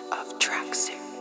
of tracksuit.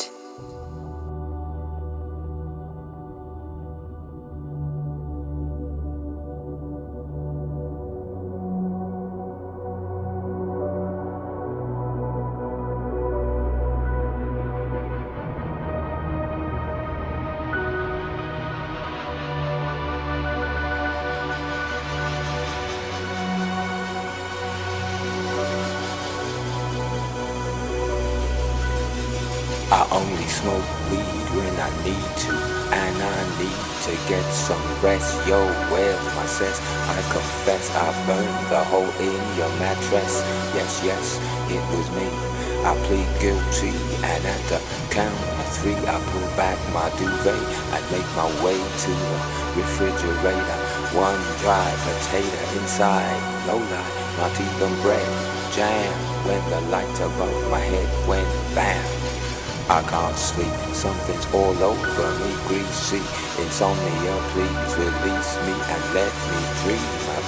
In your mattress. Yes, yes, it was me. I plead guilty, and at the count of three, I pull back my duvet. I make my way to the refrigerator. One dry potato inside, no lie, not even bread. Jam when the light above my head went bam. I can't sleep, something's all over me, greasy. Insomnia, please release me and let me dream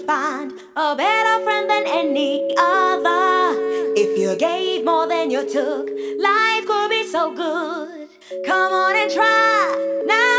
could find a better friend than any other. If you gave more than you took, life could be so good. Come on and try now.